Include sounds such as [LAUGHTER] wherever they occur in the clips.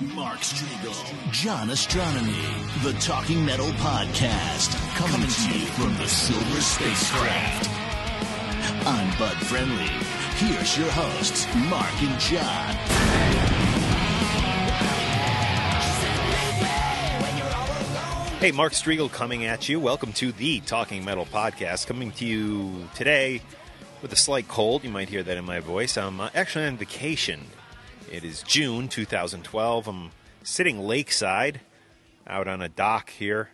Mark Strigl, John Ostronomy, the Talking Metal Podcast, coming to you from the Silver Spacecraft. I'm Bud Friendly. Here's your hosts, Mark and John. Hey, Mark Strigl coming at you. Welcome to the Talking Metal Podcast. Coming to you today with a slight cold. You might hear that in my voice. I'm uh, actually on vacation. It is June 2012. I'm sitting lakeside out on a dock here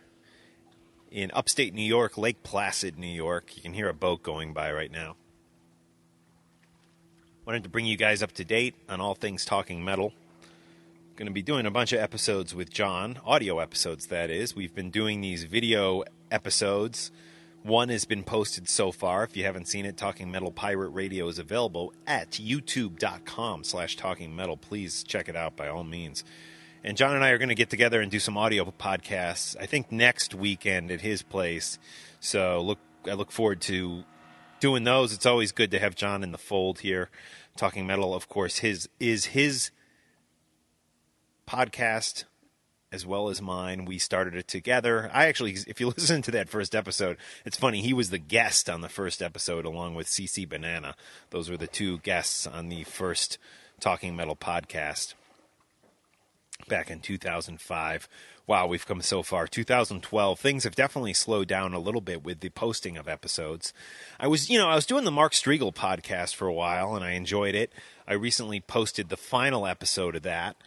in upstate New York, Lake Placid, New York. You can hear a boat going by right now. Wanted to bring you guys up to date on all things talking metal going to be doing a bunch of episodes with John, audio episodes, that is. We've been doing these video episodes. One has been posted so far. If you haven't seen it, Talking Metal Pirate Radio is available at youtube.com slash talking metal. Please check it out by all means. And John and I are going to get together and do some audio podcasts, I think next weekend at his place. So look, I look forward to doing those. It's always good to have John in the fold here. Talking Metal, of course, his is his podcast as well as mine. We started it together. I actually, if you [LAUGHS] listen to that first episode, it's funny. He was the guest on the first episode along with CC Banana. Those were the two guests on the first Talking Metal podcast back in 2005. Wow, we've come so far. 2012, things have definitely slowed down a little bit with the posting of episodes. I was, you know, I was doing the Mark Strigl podcast for a while and I enjoyed it. I recently posted the final episode of that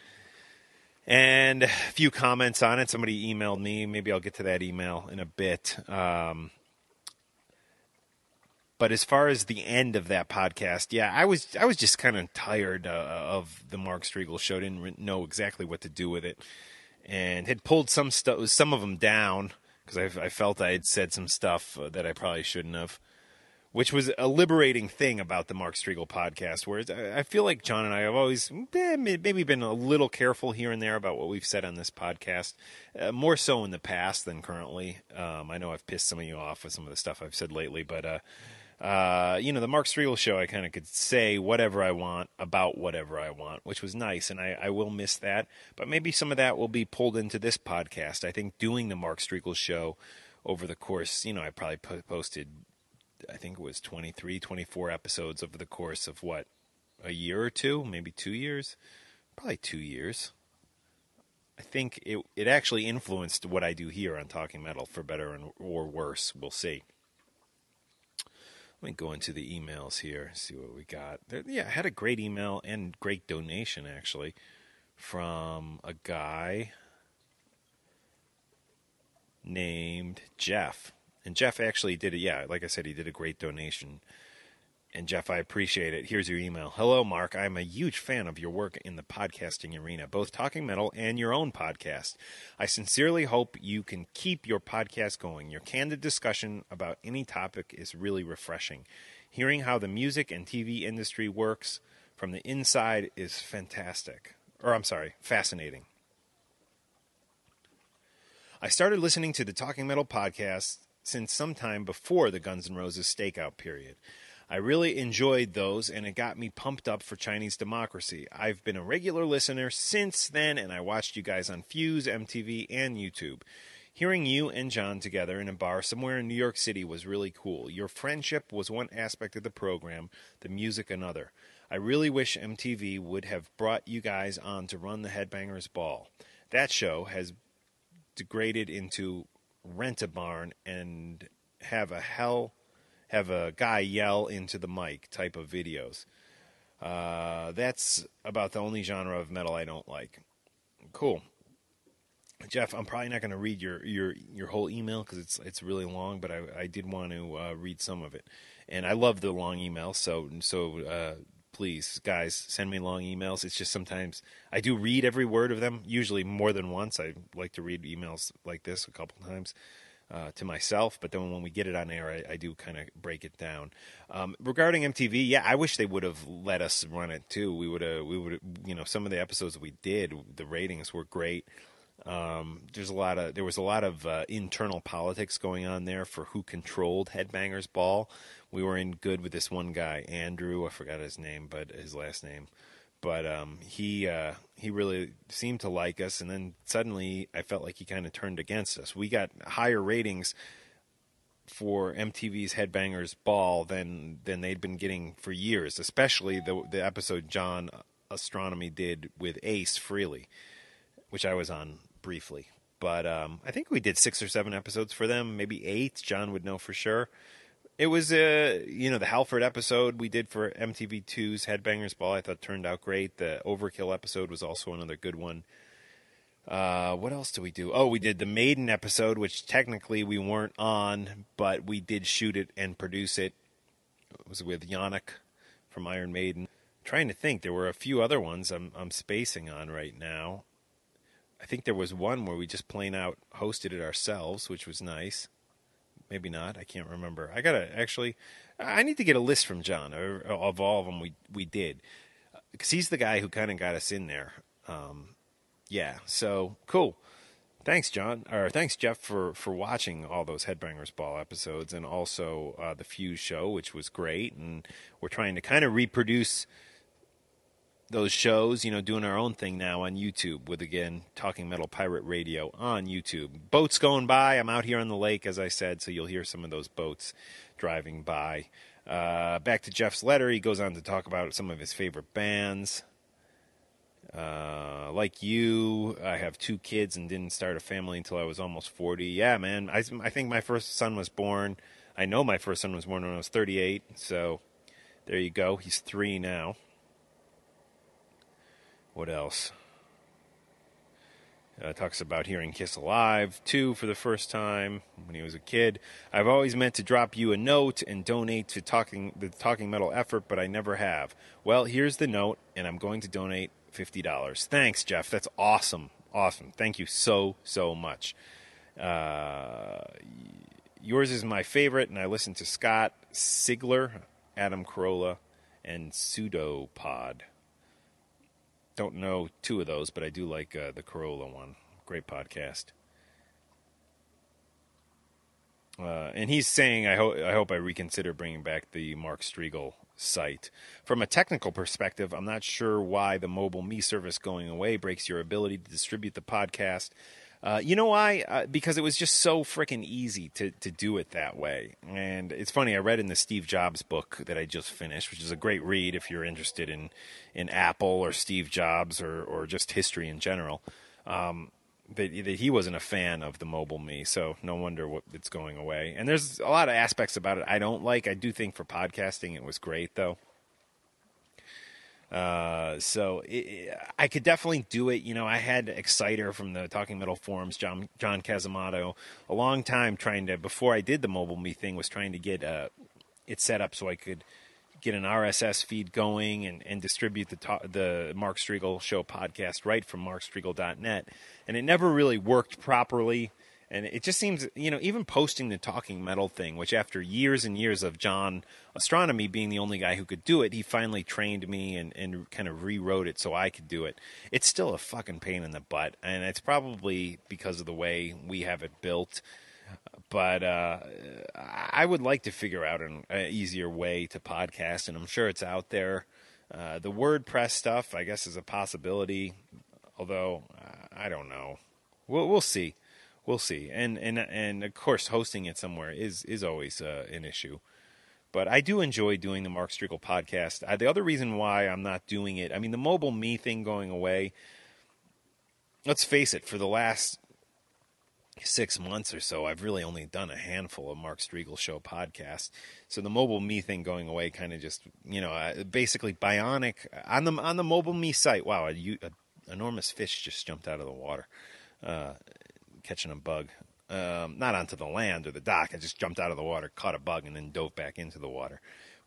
and a few comments on it. Somebody emailed me. Maybe I'll get to that email in a bit. Um, but as far as the end of that podcast, yeah, I was I was just kind of tired uh, of the Mark Strigl show. Didn't know exactly what to do with it, and had pulled some stuff, some of them down because I, I, felt I had said some stuff uh, that I probably shouldn't have which was a liberating thing about the Mark Strigl podcast. Whereas I feel like John and I have always eh, maybe been a little careful here and there about what we've said on this podcast, uh, more so in the past than currently. Um, I know I've pissed some of you off with some of the stuff I've said lately, but uh, uh, you know, the Mark Strigl show, I kind of could say whatever I want about whatever I want, which was nice, and I, I, will miss that. But maybe some of that will be pulled into this podcast. I think doing the Mark Strigl show over the course, you know, I probably posted I think it was 23, 24 episodes over the course of what, a year or two, maybe two years, probably two years. I think it it actually influenced what I do here on Talking Metal for better or worse. We'll see. Let me go into the emails here, see what we got. Yeah, I had a great email and great donation actually from a guy named Jeff. And Jeff actually did it. Yeah, like I said, he did a great donation. And Jeff, I appreciate it. Here's your email. Hello, Mark. I'm a huge fan of your work in the podcasting arena, both Talking Metal and your own podcast. I sincerely hope you can keep your podcast going. Your candid discussion about any topic is really refreshing. Hearing how the music and TV industry works from the inside is fantastic. Or, I'm sorry, fascinating. I started listening to the Talking Metal podcast since sometime before the Guns N' Roses stakeout period. I really enjoyed those, and it got me pumped up for Chinese democracy. I've been a regular listener since then, and I watched you guys on Fuse, MTV, and YouTube. Hearing you and John together in a bar somewhere in New York City was really cool. Your friendship was one aspect of the program, the music another. I really wish MTV would have brought you guys on to run the Headbangers Ball. That show has degraded into rent a barn and have a hell have a guy yell into the mic type of videos. Uh, that's about the only genre of metal I don't like. Cool. Jeff, I'm probably not going to read your, your, your whole email because it's it's really long, but I, I did want to uh, read some of it, and I love the long emails. So so uh, please, guys, send me long emails. It's just sometimes I do read every word of them, usually more than once. I like to read emails like this a couple times uh, to myself, but then when we get it on air, I, I do kind of break it down. Um, regarding MTV, yeah, I wish they would have let us run it too. We would have, we would, you know, some of the episodes we did, the ratings were great. Um, there's a lot of there was a lot of uh, internal politics going on there for who controlled Headbangers Ball we were in good with this one guy, Andrew. I forgot his name, but his last name. But um, he uh, he really seemed to like us, and then suddenly I felt like he kind of turned against us. We got higher ratings for MTV's Headbangers Ball than than they'd been getting for years, especially the the episode John Ostronomy did with Ace Frehley, which I was on briefly. But um, I think we did six or seven episodes for them, maybe eight. John would know for sure. It was uh you know the Halford episode we did for MTV2's Headbangers Ball I thought turned out great. The Overkill episode was also another good one. Uh, what else do we do? Oh, we did the Maiden episode, which technically we weren't on, but we did shoot it and produce it. It was with Janick from Iron Maiden. trying to think, there were a few other ones I'm I'm spacing on right now. I think there was one where we just plain out hosted it ourselves, which was nice maybe not. I can't remember. I gotta actually. I need to get a list from John of all of them we we did, because he's the guy who kind of got us in there. Um, yeah. So cool. Thanks, John, or thanks, Jeff, for for watching all those Headbangers Ball episodes, and also uh, the Fuse show, which was great. And we're trying to kind of reproduce those shows, you know, doing our own thing now on YouTube with again Talking Metal Pirate Radio on YouTube. Boats going by. I'm out here on the lake, as I said, so you'll hear some of those boats driving by. Uh, back to Jeff's letter, he goes on to talk about some of his favorite bands. Uh, like you, I have two kids and didn't start a family until I was almost 40. Yeah, man, I, I think my first son was born. I know my first son was born when I was 38, so there you go. He's three now. What else? Uh, talks about hearing Kiss Alive, too, for the first time when he was a kid. I've always meant to drop you a note and donate to talking the Talking Metal effort, but I never have. Well, here's the note, and I'm going to donate $50. Thanks, Jeff. That's awesome. Awesome. Thank you so, so much. Uh, yours is my favorite, and I listen to Scott Sigler, Adam Carolla, and Pseudopod. Don't know two of those, but I do like uh, the Carolla one. Great podcast. Uh, and he's saying, I, I hope I reconsider bringing back the Mark Strigl site. From a technical perspective, I'm not sure why the mobile me service going away breaks your ability to distribute the podcast uh, you know why? Uh, because it was just so freaking easy to, to do it that way. And it's funny, I read in the Steve Jobs book that I just finished, which is a great read if you're interested in, in Apple or Steve Jobs or, or just history in general. Um, that, that he wasn't a fan of the mobile me, so no wonder what it's going away. And there's a lot of aspects about it I don't like. I do think for podcasting it was great though. Uh, so it, I could definitely do it. You know, I had Exciter from the Talking Metal forums, John John Casamato, a long time trying to before I did the mobile me thing was trying to get uh, it set up so I could get an RSS feed going and, and distribute the ta- the Mark Strigl show podcast right from markstrigl.net, and it never really worked properly and it just seems you know even posting the talking metal thing which after years and years of john astronomy being the only guy who could do it he finally trained me and, and kind of rewrote it so i could do it it's still a fucking pain in the butt and it's probably because of the way we have it built But uh, I would like to figure out an, an easier way to podcast, and I'm sure it's out there. Uh, the WordPress stuff, I guess, is a possibility, although uh, I don't know. We'll, we'll see. We'll see. And and and of course, hosting it somewhere is is always uh, an issue. But I do enjoy doing the Mark Strigl podcast. Uh, the other reason why I'm not doing it, I mean, the mobile me thing going away. Let's face it, for the last six months or so, I've really only done a handful of Mark Strigl show podcasts. So the mobile me thing going away kind of just, you know, uh, basically bionic on the on the mobile me site. Wow, a, a enormous fish just jumped out of the water, uh, catching a bug. Um, not onto the land or the dock. I just jumped out of the water, caught a bug, and then dove back into the water.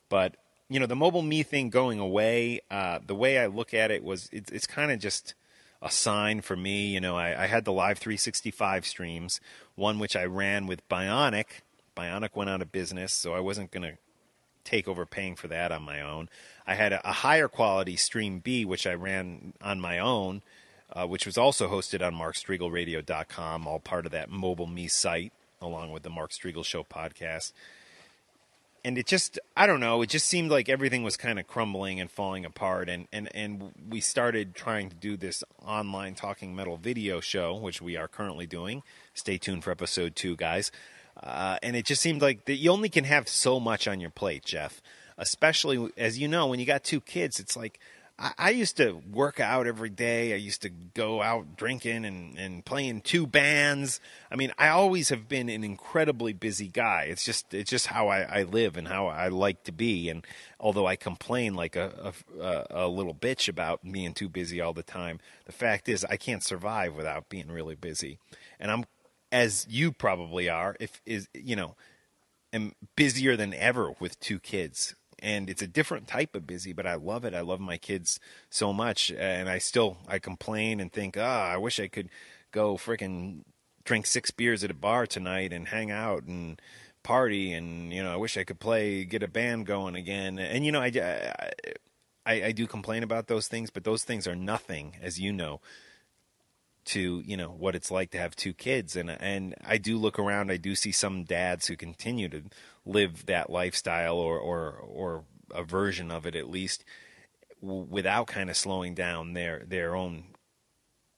But you know, the mobile me thing going away. Uh, the way I look at it was, it's, it's kind of just a sign for me. You know, I, I had the Live 365 streams, one which I ran with Bionic. Bionic went out of business, so I wasn't going to take over paying for that on my own. I had a, a, higher quality Stream B, which I ran on my own, uh, which was also hosted on MarkStriglRadio.com, all part of that Mobile Me site, along with the Mark Strigl Show podcast and it just I don't know, it just seemed like everything was kind of crumbling and falling apart and, and, and we started trying to do this online talking metal video show, which we are currently doing. Stay tuned for episode two, guys. Uh, and it just seemed like that you only can have so much on your plate, Jeff. Especially as you know, when you got two kids, it's like I, I used to work out every day. I used to go out drinking and, and playing two bands. I mean, I always have been an incredibly busy guy. It's just it's just how I, I live and how I like to be. And although I complain like a, a, a little bitch about being too busy all the time, the fact is I can't survive without being really busy. And I'm as you probably are, if is you know, am busier than ever with two kids and it's a different type of busy, but I love it. I love my kids so much, and I still I complain and think, ah, I wish I could go freaking drink six beers at a bar tonight and hang out and party, and you know, I wish I could play, get a band going again, and you know, I. I, I do complain about those things, but those things are nothing, as you know, to you know what it's like to have two kids and and I do look around I do see some dads who continue to live that lifestyle or or or a version of it at least without kind of slowing down their their own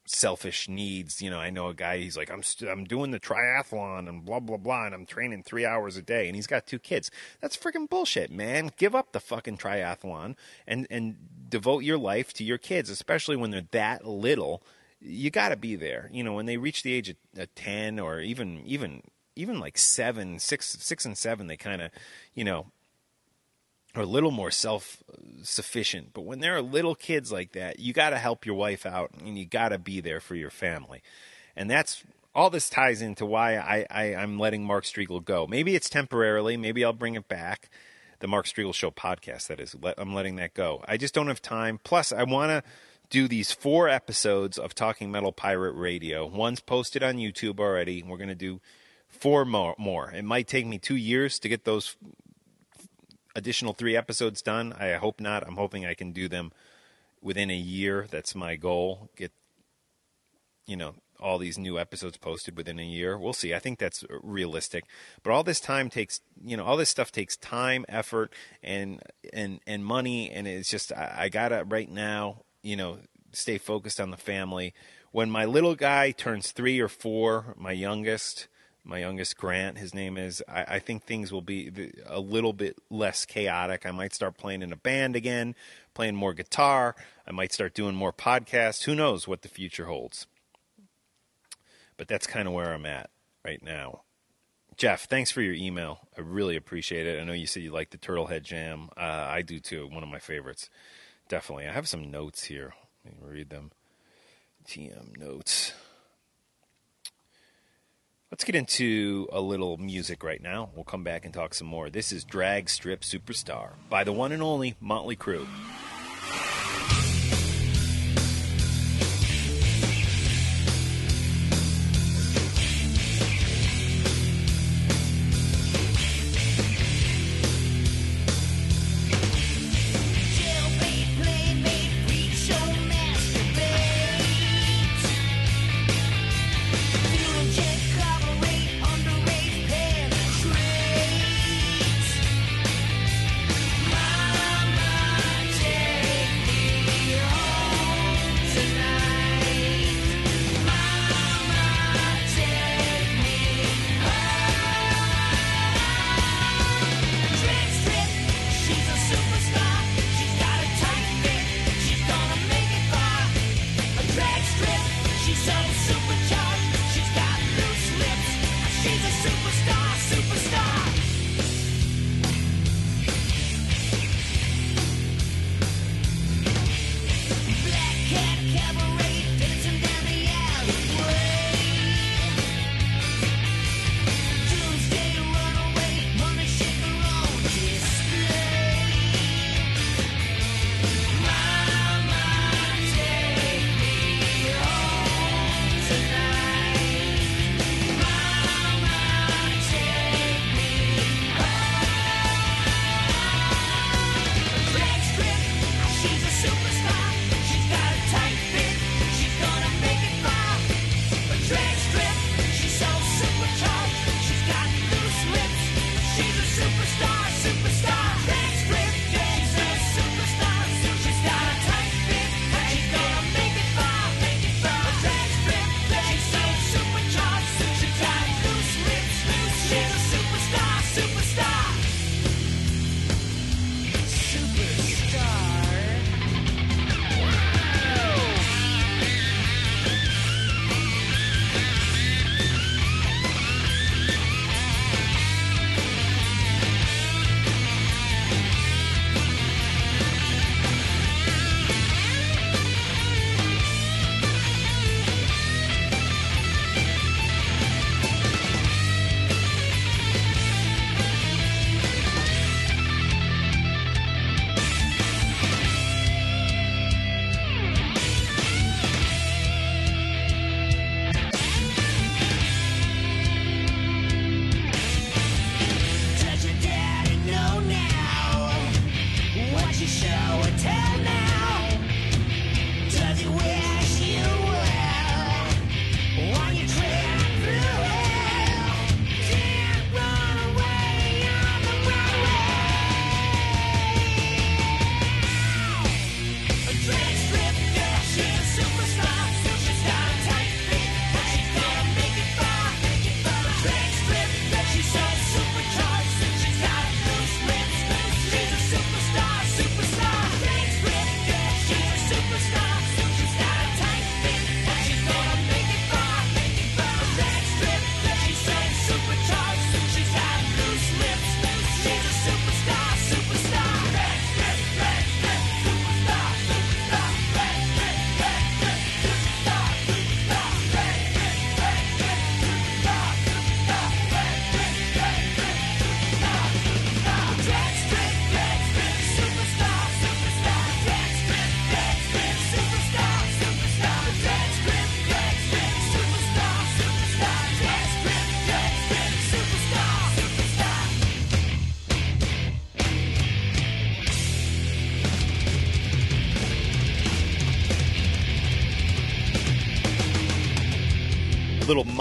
selfish needs. You know, I know a guy. He's like, I'm st- I'm doing the triathlon and blah blah blah, and I'm training three hours a day, and he's got two kids. That's freaking bullshit, man. Give up the fucking triathlon and and devote your life to your kids, especially when they're that little. You got to be there. You know, when they reach the age of, of ten or even even even like seven, six, six and seven, they kind of, you know, are a little more self sufficient. But when there are little kids like that, you got to help your wife out and you got to be there for your family. And that's all this ties into why I, I, am letting Mark Strigl go. Maybe it's temporarily, maybe I'll bring it back. The Mark Strigl Show podcast, that is. I'm letting that go. I just don't have time. Plus, I want to do these four episodes of Talking Metal Pirate Radio. One's posted on YouTube already. We're going to do four more, more. It might take me two years to get those additional three episodes done. I hope not. I'm hoping I can do them within a year. That's my goal. Get you know all these new episodes posted within a year. We'll see. I think that's realistic. But all this time takes, you know, all this stuff takes time, effort, and and and money. And it's just I, I gotta right now, you know, stay focused on the family. When my little guy turns three or four, my youngest, my youngest Grant, his name is. I, I, think things will be a little bit less chaotic. I might start playing in a band again, playing more guitar. I might start doing more podcasts. Who knows what the future holds? But that's kind of where I'm at right now. Jeff, thanks for your email. I really appreciate it. I know you said you like the Turtlehead Jam. Uh, I do too. One of my favorites. Definitely. I have some notes here. Let me read them. TM notes. Let's get into a little music right now. We'll come back and talk some more. This is Drag Strip Superstar by the one and only Motley Crue.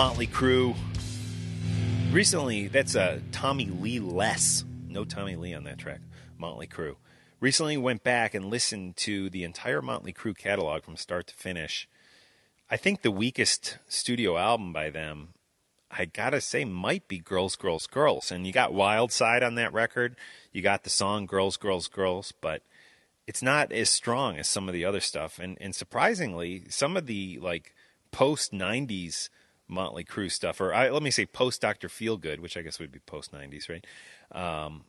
Motley Crue. Recently, that's a uh, Tommy Lee Less. No Tommy Lee on that track. Motley Crue. Recently went back and listened to the entire Motley Crue catalog from start to finish. I think the weakest studio album by them, I gotta say, might be Girls, Girls, Girls. And you got Wild Side on that record. You got the song Girls, Girls, Girls, but it's not as strong as some of the other stuff. And and surprisingly, some of the like post '90s Motley Crue stuff, or I, let me say post Doctor Feelgood, which I guess would be post '90s, right? Um,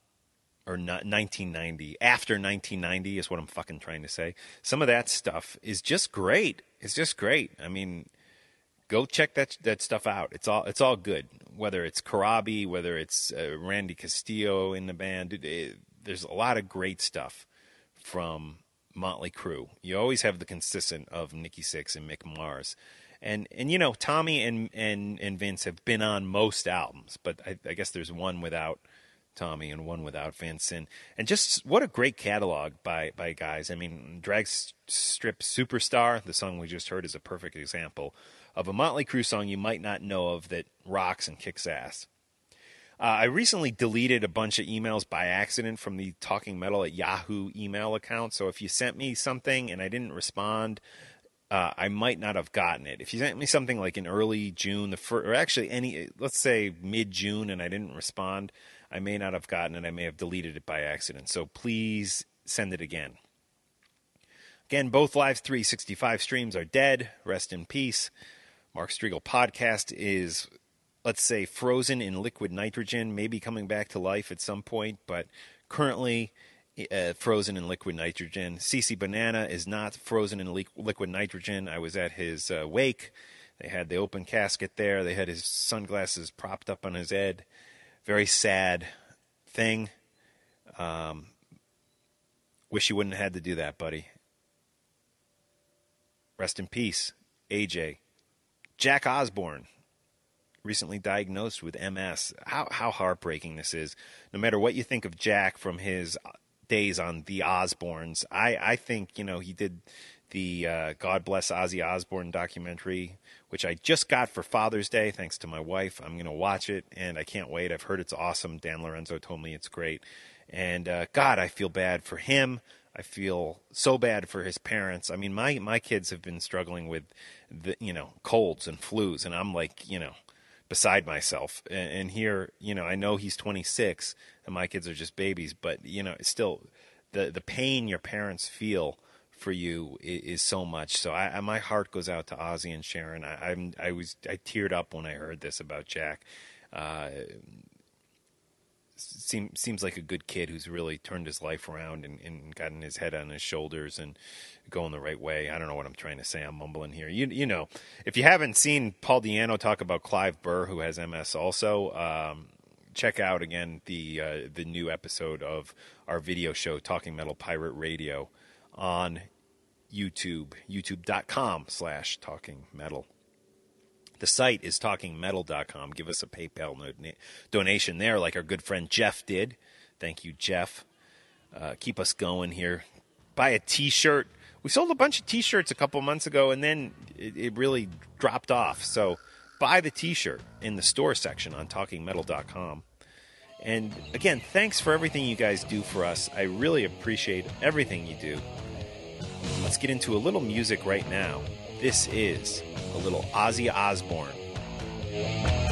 or not 1990 after 1990 is what I'm fucking trying to say. Some of that stuff is just great. It's just great. I mean, go check that that stuff out. It's all it's all good. Whether it's Corabi, whether it's uh, Randy Castillo in the band, it, it, there's a lot of great stuff from Motley Crue. You always have the consistent of Nikki Sixx and Mick Mars. And and you know Tommy and and and Vince have been on most albums, but I, I guess there's one without Tommy and one without Vincent. And just what a great catalog by by guys. I mean, Drag Strip Superstar, the song we just heard, is a perfect example of a Motley Crue song you might not know of that rocks and kicks ass. Uh, I recently deleted a bunch of emails by accident from the Talking Metal at Yahoo email account. So if you sent me something and I didn't respond, uh, I might not have gotten it. If you sent me something like in early June, the fir- or actually any, let's say mid June, and I didn't respond, I may not have gotten it. I may have deleted it by accident. So please send it again. Again, both Live 365 streams are dead. Rest in peace. Mark Strigl podcast is let's say, frozen in liquid nitrogen, maybe coming back to life at some point, but currently uh, frozen in liquid nitrogen. CC Banana is not frozen in li- liquid nitrogen. I was at his uh, wake. They had the open casket there. They had his sunglasses propped up on his head. Very sad thing. Um, wish you wouldn't have had to do that, buddy. Rest in peace, AJ. Jack Osbourne, recently diagnosed with MS. How how heartbreaking this is. No matter what you think of Jack from his days on the Osbournes, I I think you know he did the uh, God Bless Ozzy Osbourne documentary, which I just got for Father's Day, thanks to my wife. I'm going to watch it, and I can't wait. I've heard it's awesome. Dan Lorenzo told me it's great. And uh, God, I feel bad for him. I feel so bad for his parents. I mean, my, my kids have been struggling with, the, you know, colds and flus, and I'm like, you know, beside myself. And, and here, you know, I know he's 26 and my kids are just babies, but you know, still the the pain your parents feel for you is, is so much. So I, I, my heart goes out to Ozzy and Sharon. I, am I was I teared up when I heard this about Jack. Uh, seems seems like a good kid who's really turned his life around and, and gotten his head on his shoulders and going the right way. I don't know what I'm trying to say. I'm mumbling here. You you know, if you haven't seen Paul Di'Anno talk about Clive Burr, who has MS also, um, check out again the uh, the new episode of our video show, Talking Metal Pirate Radio, on YouTube, youtube.com slash talking metal. The site is talkingmetal.com. Give us a PayPal donation there, like our good friend Jeff did. Thank you, Jeff. Uh, keep us going here. Buy a t shirt. We sold a bunch of t shirts a couple months ago, and then it, it really dropped off. So buy the t shirt in the store section on talkingmetal.com. And again, thanks for everything you guys do for us. I really appreciate everything you do. Let's get into a little music right now. This is a little Ozzy Osbourne.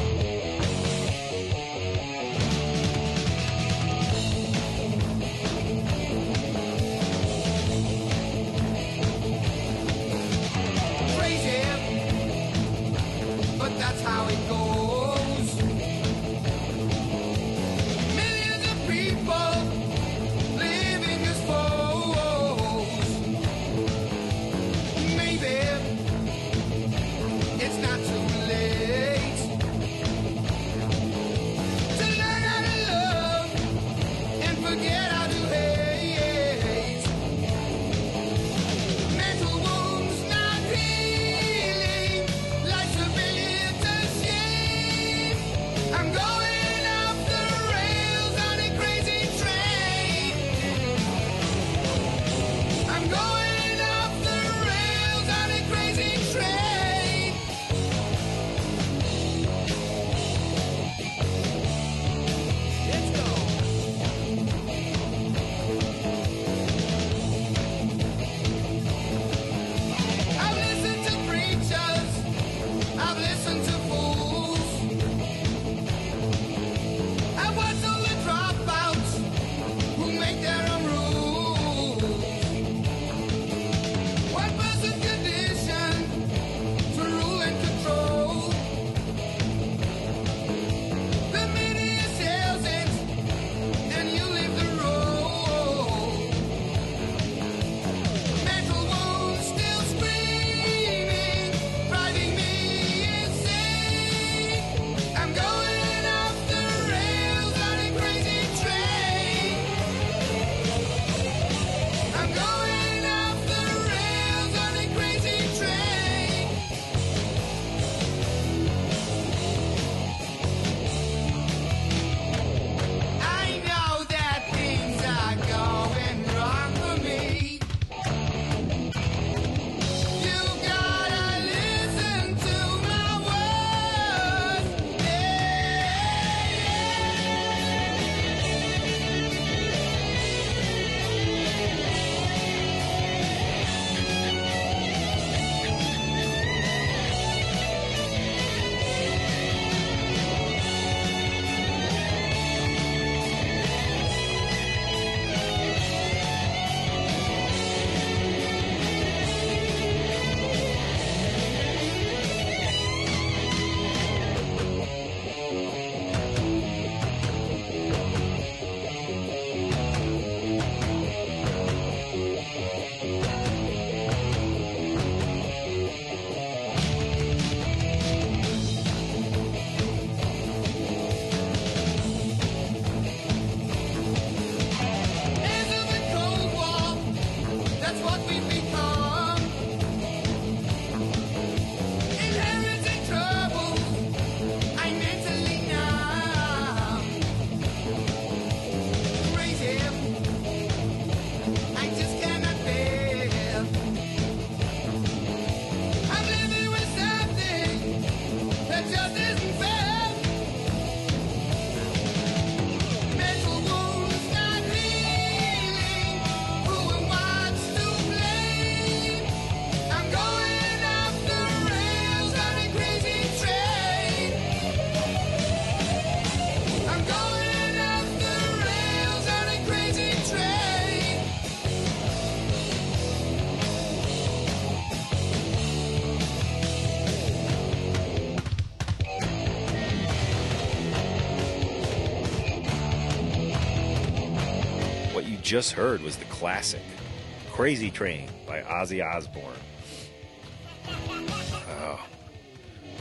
Just heard was the classic Crazy Train by Ozzy Osbourne. Oh,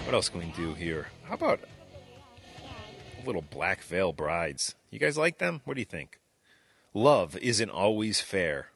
what else can we do here? How about little Black Veil Brides? You guys like them? What do you think? Love isn't always fair.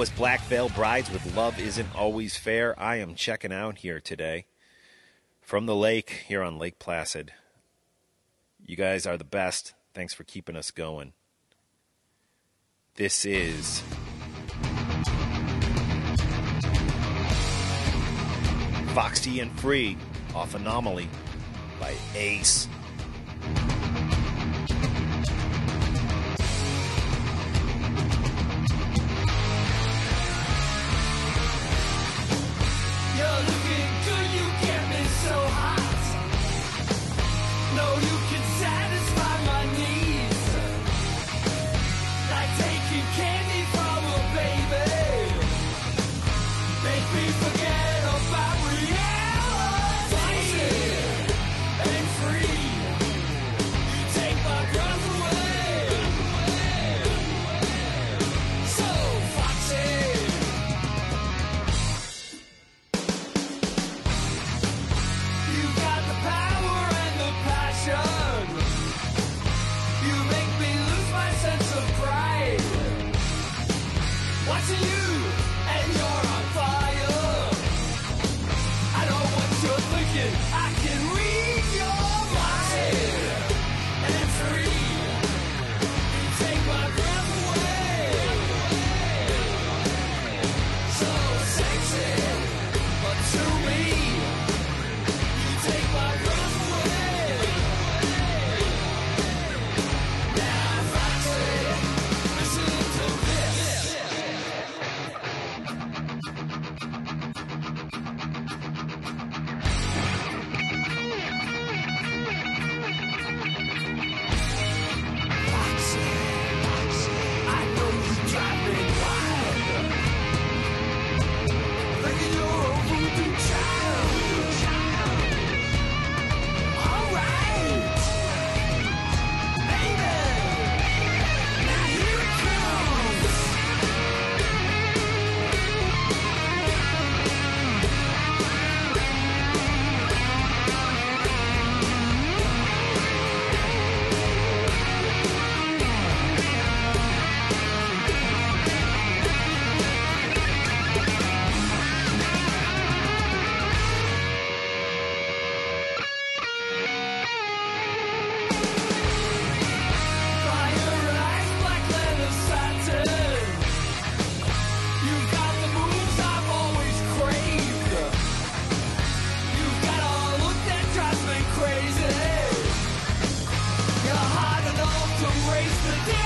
Was Black Veil Brides with Love Isn't Always Fair. I am checking out here today from the lake here on Lake Placid. You guys are the best. Thanks for keeping us going. This is Foxy and Free off Anomaly by Ace. today.